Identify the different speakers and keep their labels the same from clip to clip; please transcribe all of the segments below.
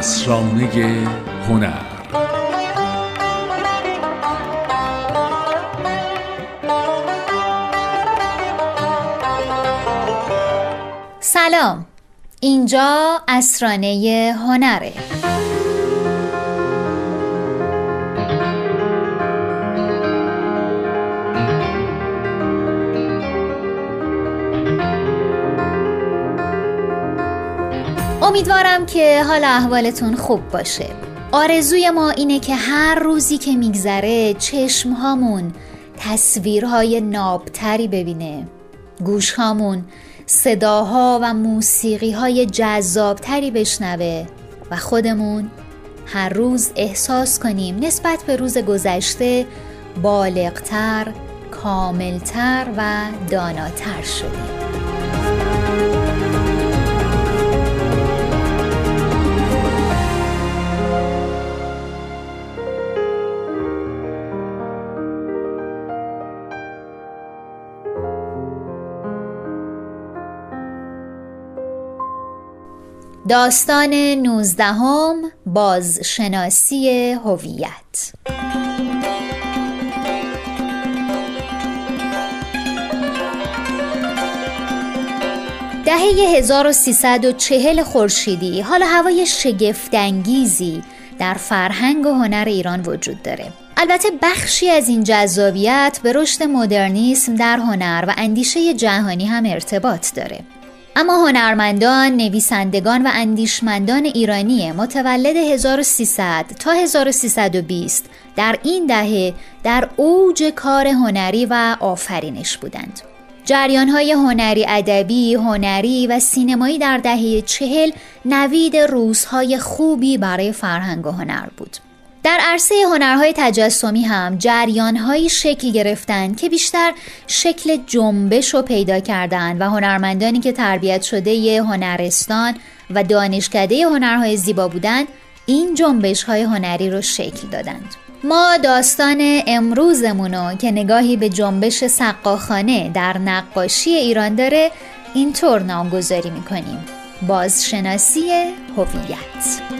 Speaker 1: اسرانه هنر.
Speaker 2: سلام. اینجا اسرانه هنره. امیدوارم که حال احوالتون خوب باشه. آرزوی ما اینه که هر روزی که میگذره چشمهامون تصویرهای نابتری ببینه. گوشهامون صداها و موسیقی های جذابتری بشنوه و خودمون هر روز احساس کنیم نسبت به روز گذشته بالغتر، کاملتر و داناتر شدیم. داستان نوزدهم بازشناسی هویت. دهه 1340 خورشیدی حالا هوای شگفتانگیزی در فرهنگ و هنر ایران وجود داره. البته بخشی از این جذابیت به رشد مدرنیسم در هنر و اندیشه جهانی هم ارتباط داره. اما هنرمندان، نویسندگان و اندیشمندان ایرانی متولد 1300 تا 1320 در این دهه در اوج کار هنری و آفرینش بودند. جریان های هنری ادبی، هنری و سینمایی در دهه چهل نوید روزهای خوبی برای فرهنگ و هنر بود. در عرصه هنرهای تجسمی هم جریانهایی شکل گرفتند که بیشتر شکل جنبش رو پیدا کردند و هنرمندانی که تربیت شده ی هنرستان و دانشکده هنرهای زیبا بودند این جنبش های هنری رو شکل دادند. ما داستان امروزمونو که نگاهی به جنبش سقاخانه در نقاشی ایران داره اینطور نامگذاری می‌کنیم. بازشناسی هویت.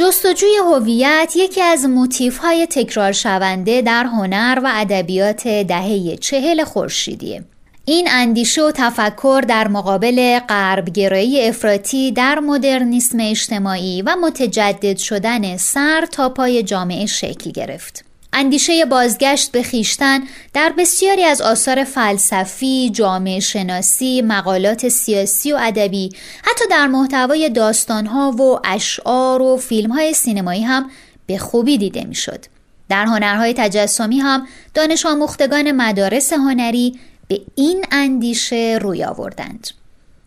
Speaker 2: جستجوی هویت یکی از موتیف های تکرار شونده در هنر و ادبیات دهه چهل خورشیدیه. این اندیشه و تفکر در مقابل غربگرایی افراطی در مدرنیسم اجتماعی و متجدد شدن سر تا پای جامعه شکل گرفت. اندیشه بازگشت به خیشتن در بسیاری از آثار فلسفی، جامعه شناسی، مقالات سیاسی و ادبی، حتی در محتوای داستانها و اشعار و فیلمهای سینمایی هم به خوبی دیده می‌شد. در هنرهای تجسمی هم دانش آموختگان مدارس هنری به این اندیشه روی آوردند.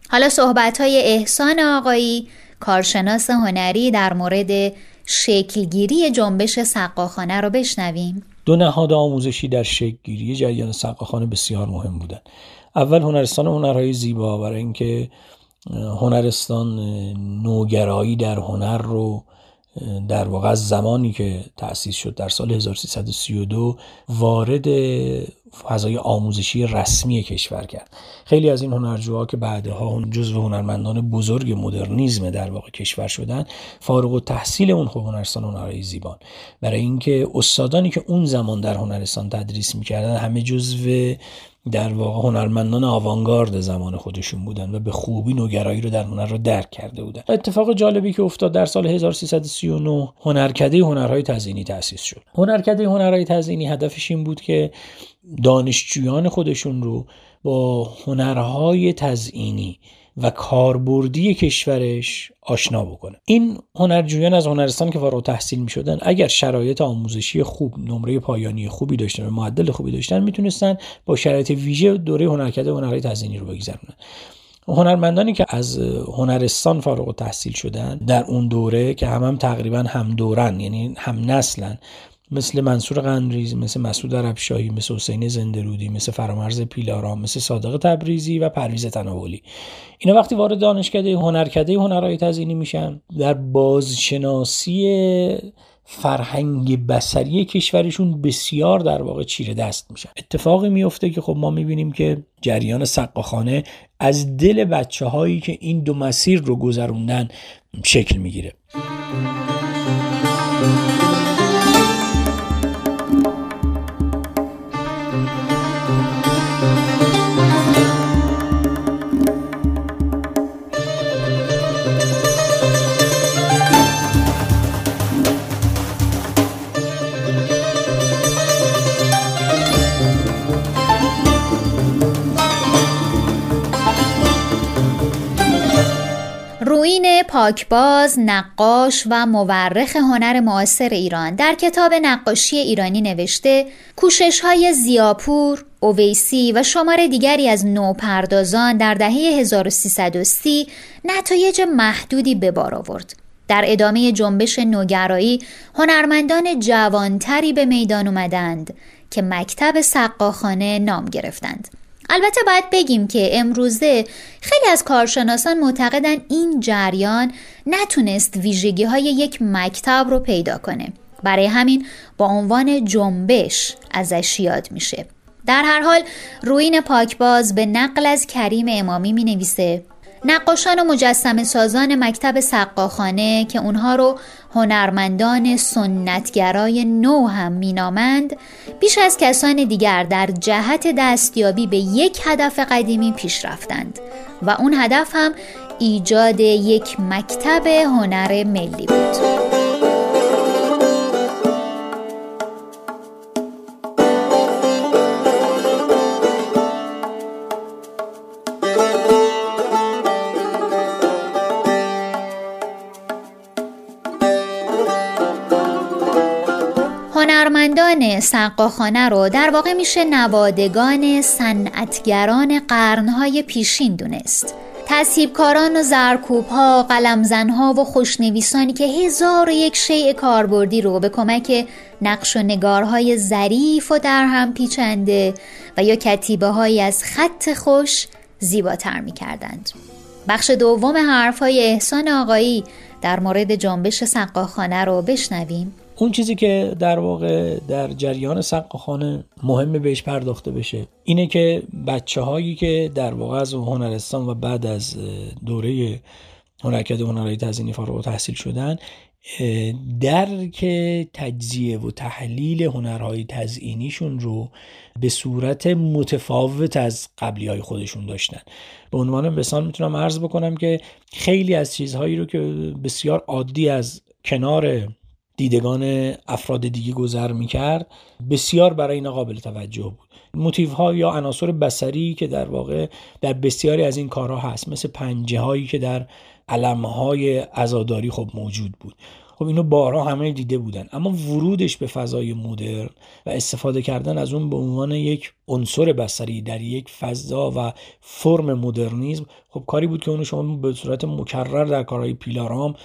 Speaker 2: حالا صحبت های احسان آقایی کارشناس هنری در مورد شکلگیری جنبش سقاخانه رو بشنویم.
Speaker 3: دو نهاد آموزشی در شکلگیری جریان سقاخانه بسیار مهم بودند. اول هنرستان هنرهای زیبا برای اینکه هنرستان نوگرایی در هنر رو در واقع از زمانی که تأسیس شد در سال 1332 وارد فضای آموزشی رسمی کشور کرد. خیلی از این هنرجوها که بعدها جزو هنرمندان بزرگ مدرنیزم در واقع کشور شدن فارغ و تحصیل اون خب هنرستان هنرهای زیبان. برای اینکه استادانی که اون زمان در هنرستان تدریس می‌کردن همه جزو در واقع هنرمندان آوانگارد زمان خودشون بودن و به خوبی نوگرایی رو در هنر رو درک کرده بودن. اتفاق جالبی که افتاد در سال 1339 هنرکده هنرهای تزیینی تأسیس شد. هنرکده هنرهای تزیینی هدفش این بود که دانشجویان خودشون رو با هنرهای تزئینی و کاربردی کشورش آشنا بکنه. این هنرجویان از هنرستان که فارغ تحصیل می شدن اگر شرایط آموزشی خوب نمره پایانی خوبی داشتن و معدل خوبی داشتن می‌تونستن با شرایط ویژه دوره هنرکده هنرهای تزئینی رو بگذرونن. هنرمندانی که از هنرستان فارغ تحصیل شدن در اون دوره که هم هم تقریبا هم دورن یعنی هم نسلن مثل منصور قندریز مثل مسعود عربشاهی مثل حسین زندرودی مثل فرامرز پیلارام مثل صادق تبریزی و پرویز تناولی. اینا وقتی وارد دانشکده هنرکده هنرهای تزیینی میشن در بازشناسی فرهنگ بسری کشورشون بسیار در واقع چیره دست میشن. اتفاقی میفته که خب ما می‌بینیم که جریان سقاخانه از دل بچه هایی که این دو مسیر رو گذروندن شکل می‌گیره.
Speaker 2: پاکباز نقاش و مورخ هنر معاصر ایران در کتاب نقاشی ایرانی نوشته کوشش های زیاپور، اویسی و شمار دیگری از نوپردازان در دهه 1330 نتایج محدودی به بار آورد. در ادامه جنبش نوگرایی هنرمندان جوانتری به میدان اومدند که مکتب سقاخانه نام گرفتند. البته باید بگیم که امروزه خیلی از کارشناسان معتقدن این جریان نتونست ویژگی های یک مکتب رو پیدا کنه. برای همین با عنوان جنبش ازش یاد میشه. در هر حال روین پاکباز به نقل از کریم امامی می نویسه نقاشان و مجسم سازان مکتب سقاخانه که اونها رو هنرمندان سنتگرای نو هم مینامند بیش از کسان دیگر در جهت دستیابی به یک هدف قدیمی پیش رفتند و اون هدف هم ایجاد یک مکتب هنر ملی بود. سقاخانه رو در واقع میشه نوادگان صنعتگران قرنهای پیشین دونست تصیبکاران و زرکوبها، قلمزنها و خوشنویسانی که هزار و یک شیء کاربردی رو به کمک نقش و نگارهای ظریف و در هم پیچنده و یا کتیبه های از خط خوش زیباتر می کردند. بخش دوم حرفهای احسان آقایی در مورد جنبش سقاخانه رو بشنویم
Speaker 3: اون چیزی که در واقع در جریان سقاخانه مهمه بهش پرداخته بشه اینه که بچه هایی که در واقع از هنرستان و بعد از دوره هنرکد هنرهای تزینی فارغ تحصیل شدن درک تجزیه و تحلیل هنرهای تزئینیشون رو به صورت متفاوت از قبلی های خودشون داشتن. به عنوان مثال می‌تونم عرض بکنم که خیلی از چیزهایی رو که بسیار عادی از کنار دیدگان افراد دیگه گذر می‌کرد. بسیار برای اینا قابل توجه بود. موتیف ها یا عناصر بسری که در واقع در بسیاری از این کارها هست مثل پنجه هایی که در علم های ازاداری خب موجود بود. خب اینو بارها همه دیده بودن. اما ورودش به فضای مدرن و استفاده کردن از اون به عنوان یک عنصر بسری در یک فضا و فرم مدرنیزم خب کاری بود که اونو شما به صورت مکرر در کارهای پیلارام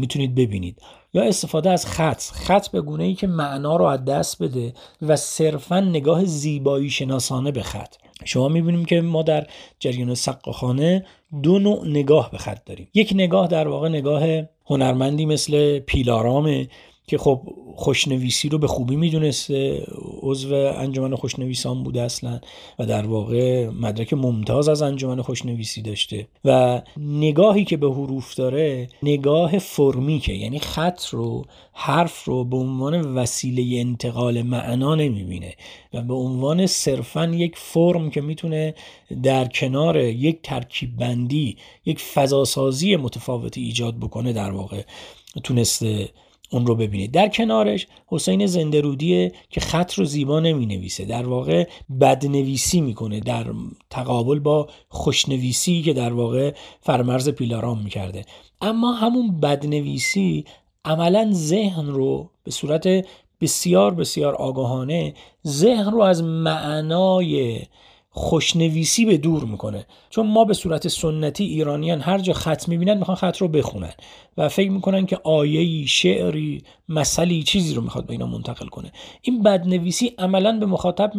Speaker 3: می‌تونید ببینید. یا استفاده از خط. خط به گونه ای که معنا رو از دست بده و صرفا نگاه زیبایی شناسانه به خط. شما می‌بینیم که ما در جریان سقاخانه دو نوع نگاه به خط داریم. یک نگاه در واقع نگاه هنرمندی مثل پیلارامه که خب خوشنویسی رو به خوبی می‌دونسته. عضو انجمن خوشنویسان بوده اصلا و در واقع مدرک ممتاز از انجمن خوشنویسی داشته. و نگاهی که به حروف داره نگاه فرمیکه یعنی خط رو حرف رو به عنوان وسیله انتقال معنا نمی‌بینه و به عنوان صرفا یک فرم که می‌تونه در کنار یک ترکیب بندی یک فضاسازی متفاوتی ایجاد بکنه در واقع. تونسته اون رو ببینید. در کنارش حسین زندرودیه که خط رو زیبا نمی نویسه در واقع بدنویسی می‌کنه در تقابل با خوشنویسی که در واقع فرمرز پیلارام می‌کرده. اما همون بدنویسی عملا ذهن رو به صورت بسیار بسیار آگاهانه ذهن رو از معنای خوشنویسی به دور می‌کنه. چون ما به صورت سنتی ایرانیان هر جا خط می‌بینن می‌خوان خط رو بخونن. و فکر می‌کنن که آیهی شعری مثلی چیزی رو می‌خواد به اینا منتقل کنه. این بدنویسی عملا به مخاطب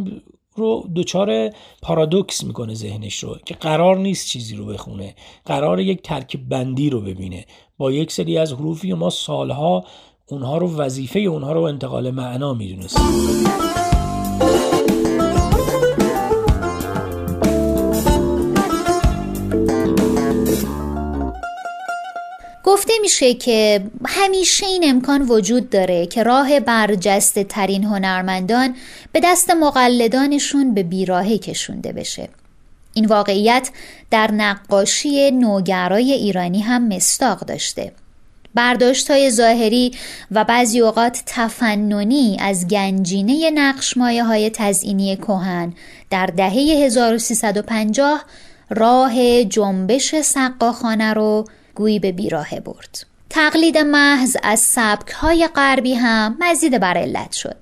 Speaker 3: رو دچار پارادوکس می‌کنه ذهنش رو که قرار نیست چیزی رو بخونه. قرار یک ترکیب بندی رو ببینه. با یک سری از حروفی ما سالها اونها رو وظیفه اونها رو انتقال معنا می‌دونست
Speaker 2: میشه که همیشه این امکان وجود داره که راه برجسته ترین هنرمندان به دست مقلدانشون به بیراهه کشونده بشه. این واقعیت در نقاشی نوگرای ایرانی هم مستاق داشته. برداشت های ظاهری و بعضی اوقات تفننی از گنجینه نقش مایه های تزئینی کهن در دهه 1350 راه جنبش سقاخانه رو گویی به بیراهه برد. تقلید محض از سبک های غربی هم مزید بر علت شد.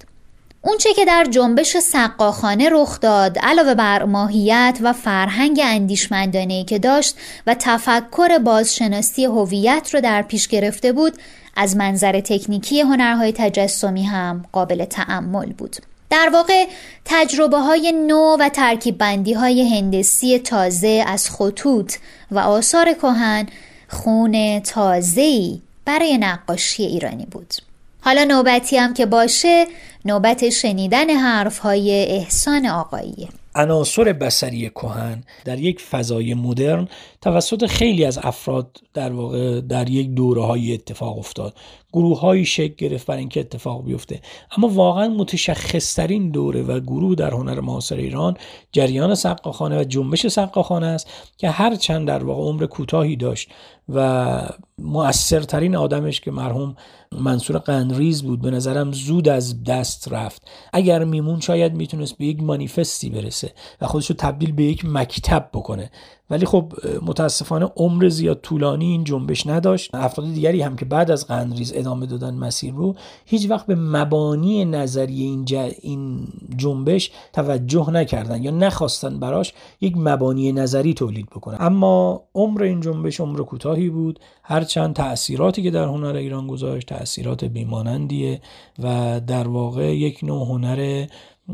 Speaker 2: اونچه که در جنبش سقاخانه رخ داد علاوه بر ماهیت و فرهنگ اندیشمندانه که داشت و تفکر بازشناسی هویت رو در پیش گرفته بود از منظر تکنیکی هنرهای تجسمی هم قابل تعمل بود. در واقع تجربه های نو و ترکیب بندی های هندسی تازه از خطوط و آثار کهن خون تازه‌ای برای نقاشی ایرانی بود. حالا نوبتی هم که باشه نوبت شنیدن حرف های احسان آقاییه.
Speaker 3: عناصر بسری کهن در یک فضای مدرن توسط خیلی از افراد در واقع در یک دوره های اتفاق افتاد. گروه های شکل گرفت برای اینکه اتفاق بیفته. اما واقعا متشخصترین دوره و گروه در هنر معاصر ایران جریان سقاخانه و جنبش سقاخانه است که هر چند در واقع عمر کوتاهی داشت و مؤثرترین آدمش که مرحوم منصور قنریز بود به نظرم زود از دست رفت. اگر میمون شاید می‌تونست به یک مانیفستی برسه و خودش رو تبدیل به یک مکتب بکنه. ولی خب متاسفانه عمر زیاد طولانی این جنبش نداشت. افراد دیگری هم که بعد از قندریز ادامه دادن مسیر رو هیچ وقت به مبانی نظری این, این جنبش توجه نکردن یا نخواستن براش یک مبانی نظری تولید بکنن. اما عمر این جنبش عمر کوتاهی بود. هرچند تأثیراتی که در هنر ایران گذاشت تأثیرات بیمانندیه و در واقع یک نوع هنر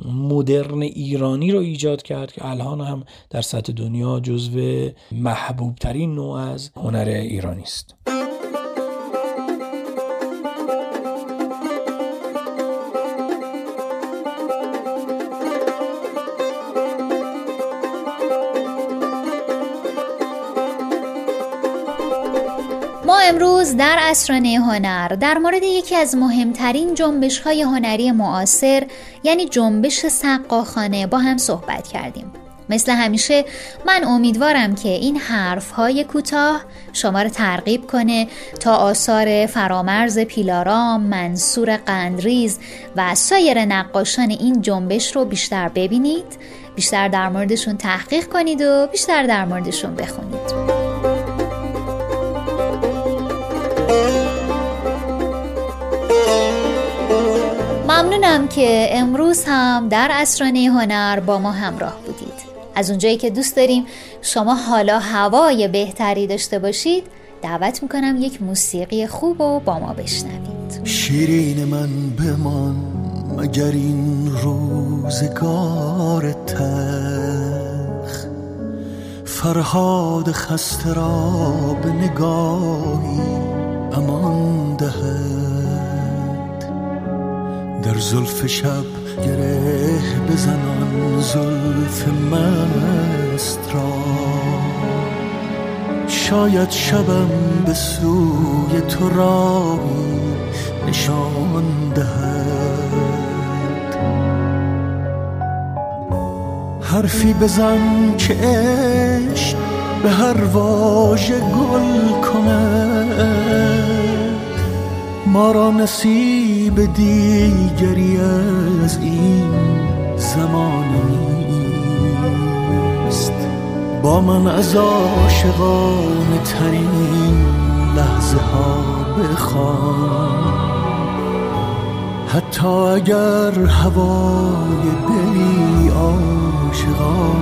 Speaker 3: مدرن ایرانی رو ایجاد کرد که الان هم در سطح دنیا جزو محبوب ترین نوع از هنر ایرانی است.
Speaker 2: امروز در اسرانه هنر در مورد یکی از مهمترین جنبش های هنری معاصر یعنی جنبش سقاخانه با هم صحبت کردیم. مثل همیشه من امیدوارم که این حرف های کوتاه شما رو ترغیب کنه تا آثار فرامرز پیلارام، منصور قندریز و سایر نقاشان این جنبش رو بیشتر ببینید بیشتر در موردشون تحقیق کنید و بیشتر در موردشون بخونید. ممنونم که امروز هم در اسرانه هنر با ما همراه بودید. از اونجایی که دوست داریم شما حالا هوای بهتری داشته باشید دعوت می‌کنم یک موسیقی خوب و با ما بشنوید.
Speaker 4: شیرین من بمان مگر این روزگار تخ فرهاد خسته را به نگاهی امان دهد. در زلف شب گره بزنان زلف مست را. شاید شبم به سوی تو راهی نشان دهد. حرفی بزن که عشق به هر واژه گل کند. ما را نصیب دیگری از این زمان نیست. با من از عاشقان ترین لحظه ها بخوان. حتی اگر هوای دلی عاشقان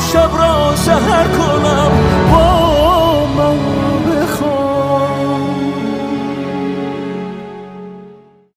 Speaker 4: show